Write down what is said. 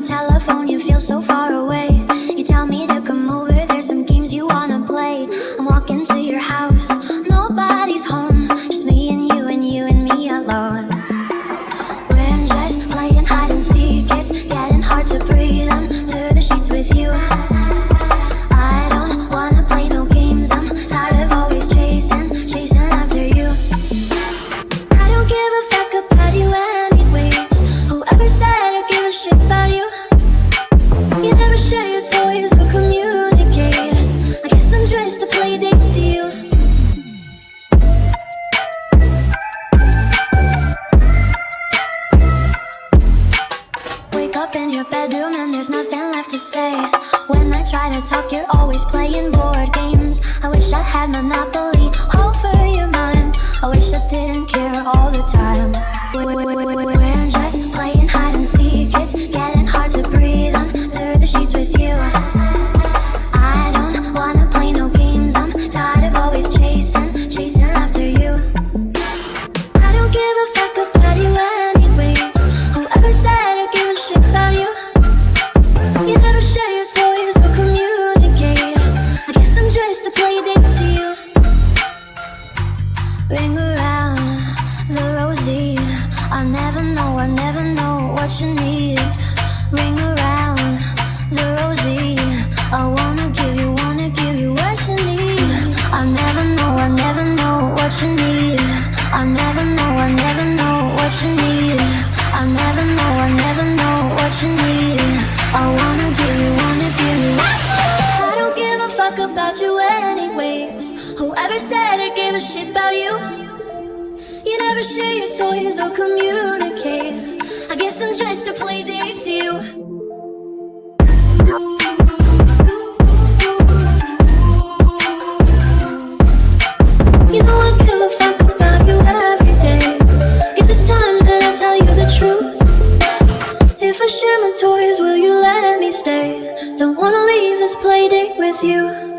telephone, you feel so up in your bedroom and there's nothing left to say. When I try to talk, you're always playing board games. I wish I had Monopoly over your mind. I wish I didn't care all the time. Wait, wait, wait, what you need. Ring around the rosy. I wanna give you, wanna give you what you need. I never know, I never know what you need. I never know, I never know what you need. I never know, I never know what you need. I wanna give you, wanna give you. I don't give a fuck about you anyways. Whoever said I gave a shit about you. You never share your toys or communicate. I guess I'm just a play date to you. You know I give a fuck about you every day. Guess it's time that I tell you the truth. If I share my toys, will you let me stay? Don't wanna leave this play date with you.